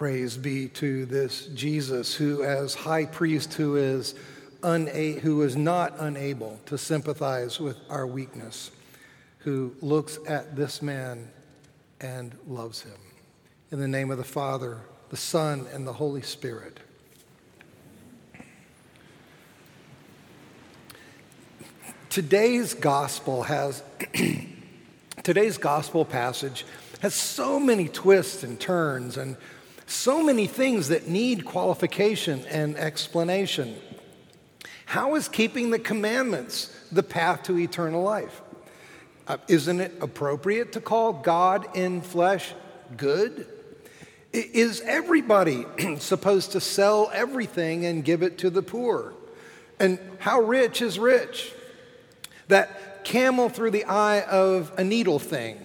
Praise be to this Jesus, who, as high priest, who is, una- who is not unable to sympathize with our weakness, who looks at this man and loves him. In the name of the Father, the Son, and the Holy Spirit. Today's gospel has, today's gospel passage has so many twists and turns and so many things that need qualification and explanation. How is keeping the commandments the path to eternal life? Uh, isn't it appropriate to call God in flesh good? Is everybody supposed to sell everything and give it to the poor? And how rich is rich? That camel through the eye of a needle thing,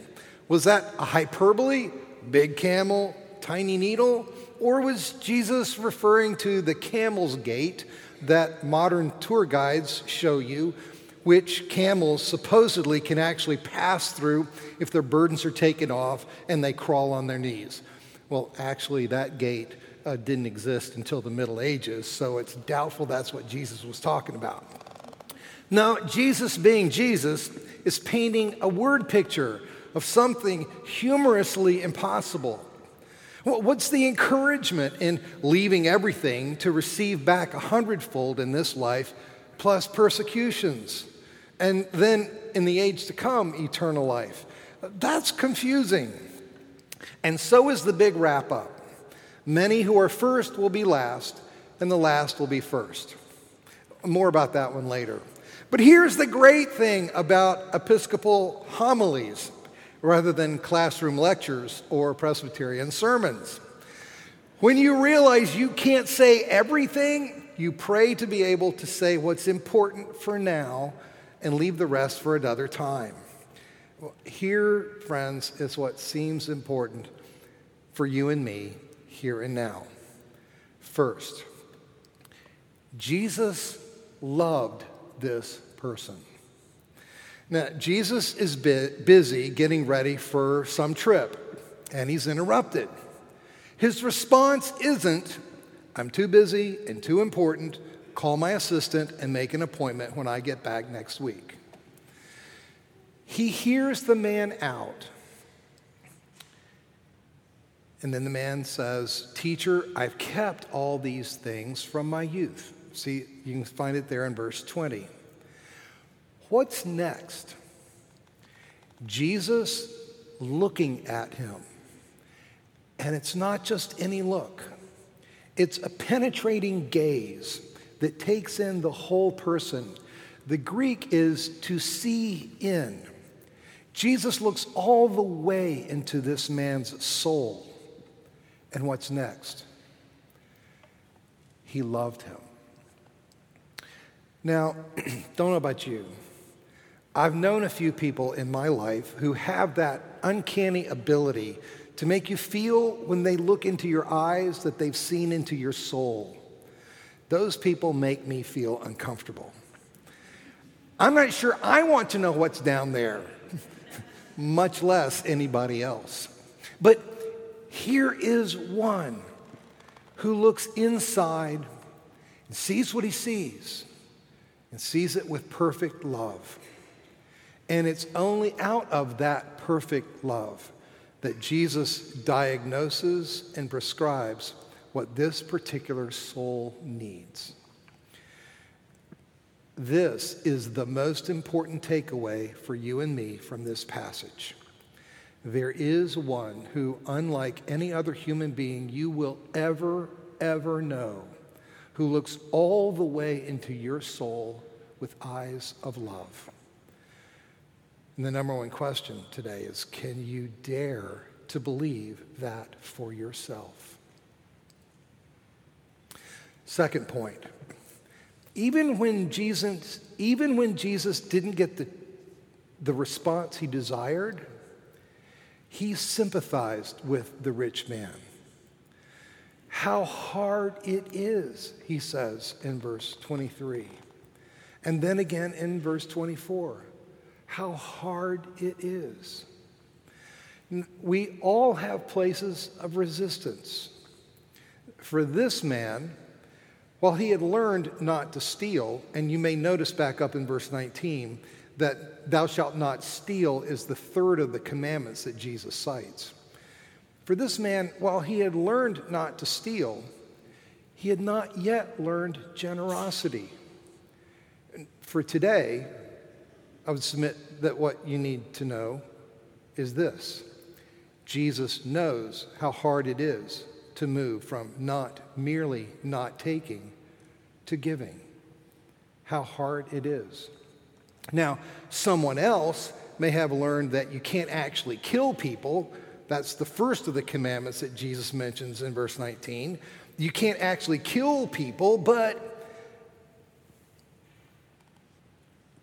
was that a hyperbole? Big camel, tiny needle? Or was Jesus referring to the camel's gate that modern tour guides show you, which camels supposedly can actually pass through if their burdens are taken off and they crawl on their knees? Well, actually, that gate uh, didn't exist until the Middle Ages, so it's doubtful that's what Jesus was talking about. Now, Jesus being Jesus is painting a word picture of something humorously impossible. What's the encouragement in leaving everything to receive back a hundredfold in this life, plus persecutions, and then in the age to come, eternal life? That's confusing. And so is the big wrap up. Many who are first will be last, and the last will be first. More about that one later. But here's the great thing about Episcopal homilies rather than classroom lectures or Presbyterian sermons. When you realize you can't say everything, you pray to be able to say what's important for now and leave the rest for another time. Here, friends, is what seems important for you and me here and now. First, Jesus loved this person. Now, Jesus is busy getting ready for some trip, and he's interrupted. His response isn't, I'm too busy and too important, call my assistant and make an appointment when I get back next week. He hears the man out. And then the man says, Teacher, I've kept all these things from my youth. See, you can find it there in verse 20. What's next? Jesus looking at him. And it's not just any look, it's a penetrating gaze that takes in the whole person. The Greek is to see in. Jesus looks all the way into this man's soul. And what's next? He loved him. Now, don't know about you. I've known a few people in my life who have that uncanny ability to make you feel when they look into your eyes that they've seen into your soul. Those people make me feel uncomfortable. I'm not sure I want to know what's down there, much less anybody else. But here is one who looks inside and sees what he sees and sees it with perfect love. And it's only out of that perfect love that Jesus diagnoses and prescribes what this particular soul needs. This is the most important takeaway for you and me from this passage. There is one who, unlike any other human being you will ever, ever know, who looks all the way into your soul with eyes of love. And the number one question today is can you dare to believe that for yourself? Second point. Even when Jesus, even when Jesus didn't get the, the response he desired, he sympathized with the rich man. How hard it is, he says in verse 23. And then again in verse 24 how hard it is. We all have places of resistance. For this man, while he had learned not to steal, and you may notice back up in verse 19 that thou shalt not steal is the third of the commandments that Jesus cites. For this man, while he had learned not to steal, he had not yet learned generosity. For today, I would submit that what you need to know is this Jesus knows how hard it is to move from not merely not taking to giving. How hard it is. Now, someone else may have learned that you can't actually kill people. That's the first of the commandments that Jesus mentions in verse 19. You can't actually kill people, but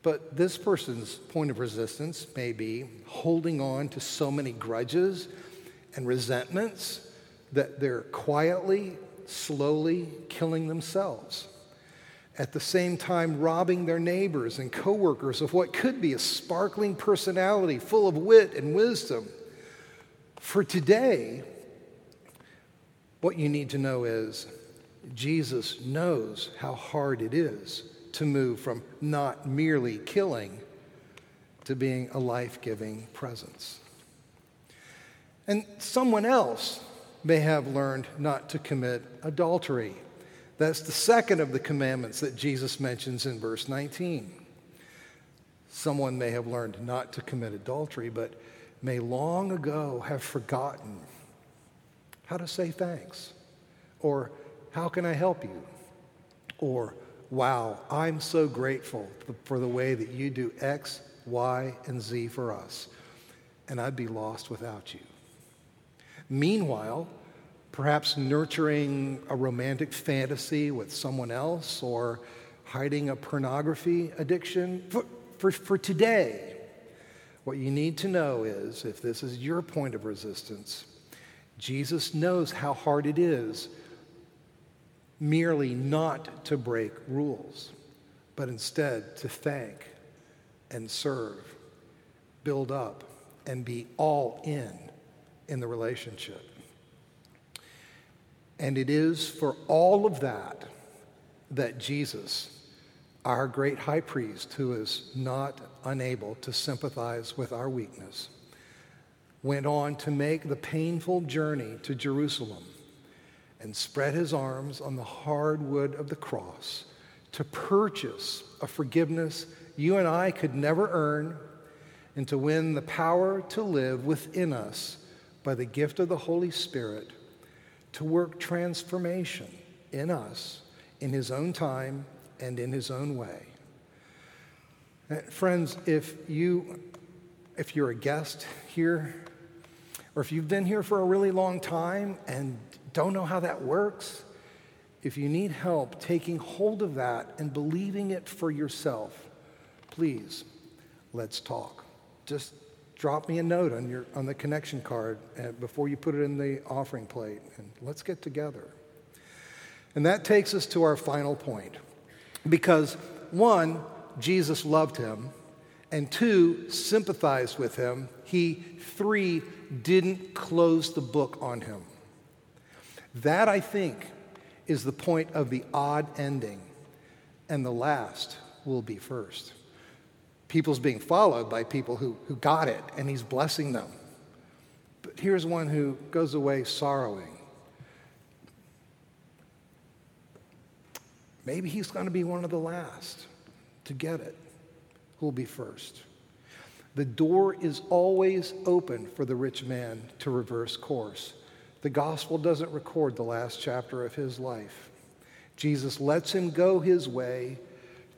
but this person's point of resistance may be holding on to so many grudges and resentments that they're quietly, slowly killing themselves. At the same time, robbing their neighbors and coworkers of what could be a sparkling personality full of wit and wisdom. For today, what you need to know is Jesus knows how hard it is to move from not merely killing to being a life giving presence. And someone else may have learned not to commit adultery. That's the second of the commandments that Jesus mentions in verse 19. Someone may have learned not to commit adultery, but may long ago have forgotten how to say thanks, or how can I help you, or wow, I'm so grateful for the way that you do X, Y, and Z for us, and I'd be lost without you. Meanwhile, perhaps nurturing a romantic fantasy with someone else or hiding a pornography addiction. For, for, for, today, what you need to know is if this is your point of resistance, Jesus knows how hard it is merely not to break rules, but instead to thank and serve, build up, and be all in in the relationship. And it is for all of that that Jesus, our great high priest, who is not unable to sympathize with our weakness, went on to make the painful journey to Jerusalem and spread his arms on the hard wood of the cross to purchase a forgiveness you and I could never earn and to win the power to live within us by the gift of the Holy Spirit to work transformation in us in His own time and in His own way. Uh, friends, if you if you're a guest here, or if you've been here for a really long time and don't know how that works, if you need help taking hold of that and believing it for yourself, please, let's talk. Just drop me a note on, your, on the connection card uh, before you put it in the offering plate, and let's get together. And that takes us to our final point. Because one, Jesus loved him, and two, sympathized with him. He, three, didn't close the book on him. That, I think, is the point of the odd ending, and the last will be first people's being followed by people who, who got it, and he's blessing them. But here's one who goes away sorrowing. Maybe he's going to be one of the last to get it. Who'll be first? The door is always open for the rich man to reverse course. The gospel doesn't record the last chapter of his life. Jesus lets him go his way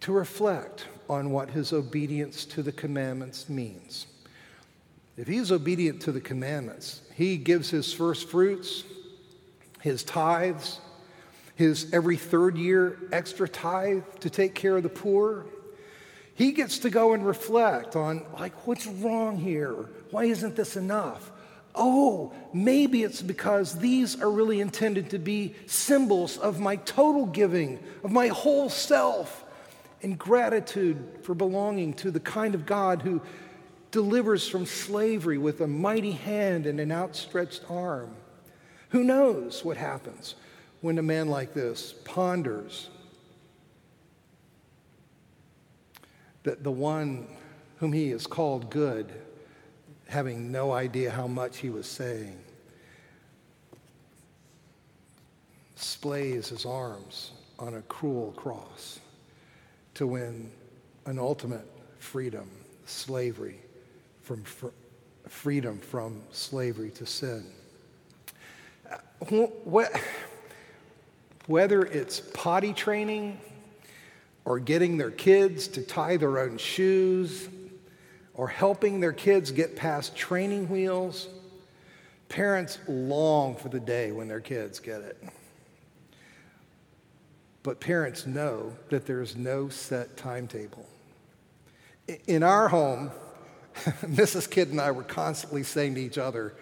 to reflect on what his obedience to the commandments means. If he's obedient to the commandments, he gives his first fruits, his tithes, his every third year extra tithe to take care of the poor. He gets to go and reflect on, like, what's wrong here? Why isn't this enough? Oh, maybe it's because these are really intended to be symbols of my total giving, of my whole self and gratitude for belonging to the kind of God who delivers from slavery with a mighty hand and an outstretched arm. Who knows what happens when a man like this ponders that the one whom he is called good, having no idea how much he was saying, splays his arms on a cruel cross to win an ultimate freedom, slavery, from fr- freedom from slavery to sin. Whether it's potty training or getting their kids to tie their own shoes or helping their kids get past training wheels, parents long for the day when their kids get it. But parents know that there's no set timetable. In our home, Mrs. Kidd and I were constantly saying to each other,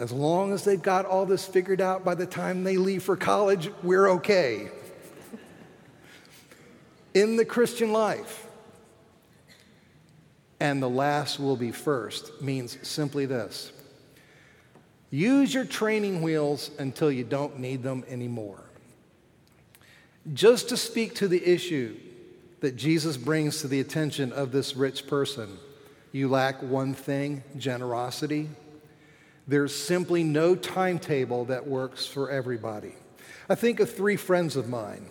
as long as they've got all this figured out by the time they leave for college, we're okay. In the Christian life, and the last will be first means simply this use your training wheels until you don't need them anymore. Just to speak to the issue that Jesus brings to the attention of this rich person, you lack one thing generosity. There's simply no timetable that works for everybody. I think of three friends of mine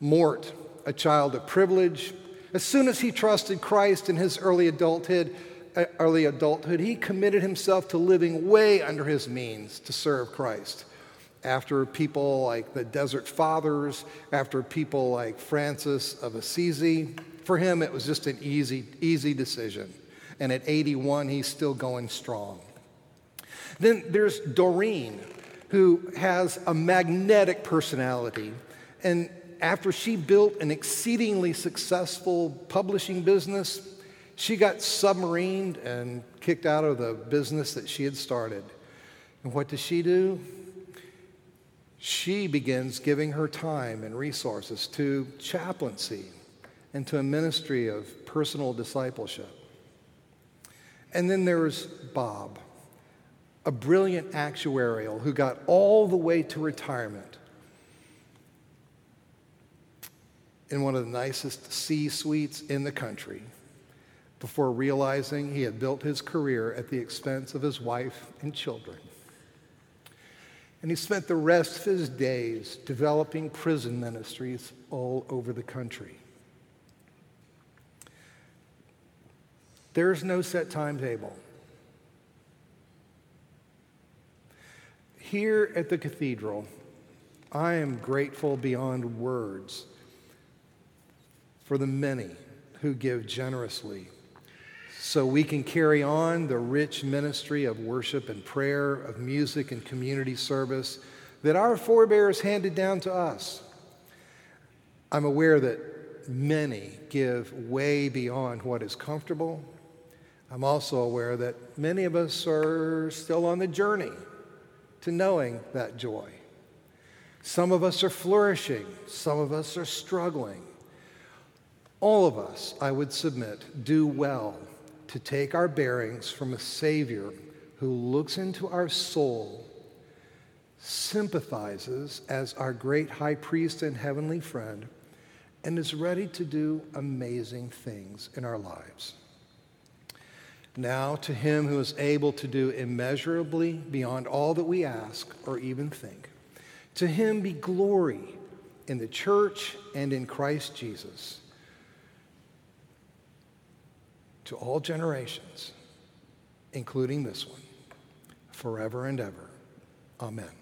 Mort, a child of privilege. As soon as he trusted Christ in his early adulthood, uh, early adulthood, he committed himself to living way under his means to serve Christ after people like the Desert Fathers, after people like Francis of Assisi. For him, it was just an easy, easy decision. And at 81, he's still going strong. Then there's Doreen, who has a magnetic personality. And after she built an exceedingly successful publishing business, she got submarined and kicked out of the business that she had started. And what does she do? she begins giving her time and resources to chaplaincy and to a ministry of personal discipleship. And then there's Bob, a brilliant actuarial who got all the way to retirement in one of the nicest C suites in the country before realizing he had built his career at the expense of his wife and children. And he spent the rest of his days developing prison ministries all over the country. There's no set timetable. Here at the cathedral, I am grateful beyond words for the many who give generously so we can carry on the rich ministry of worship and prayer, of music and community service that our forebears handed down to us. I'm aware that many give way beyond what is comfortable. I'm also aware that many of us are still on the journey to knowing that joy. Some of us are flourishing, some of us are struggling. All of us, I would submit, do well to take our bearings from a Savior who looks into our soul, sympathizes as our great high priest and heavenly friend, and is ready to do amazing things in our lives. Now, to him who is able to do immeasurably beyond all that we ask or even think, to him be glory in the church and in Christ Jesus to all generations, including this one, forever and ever. Amen.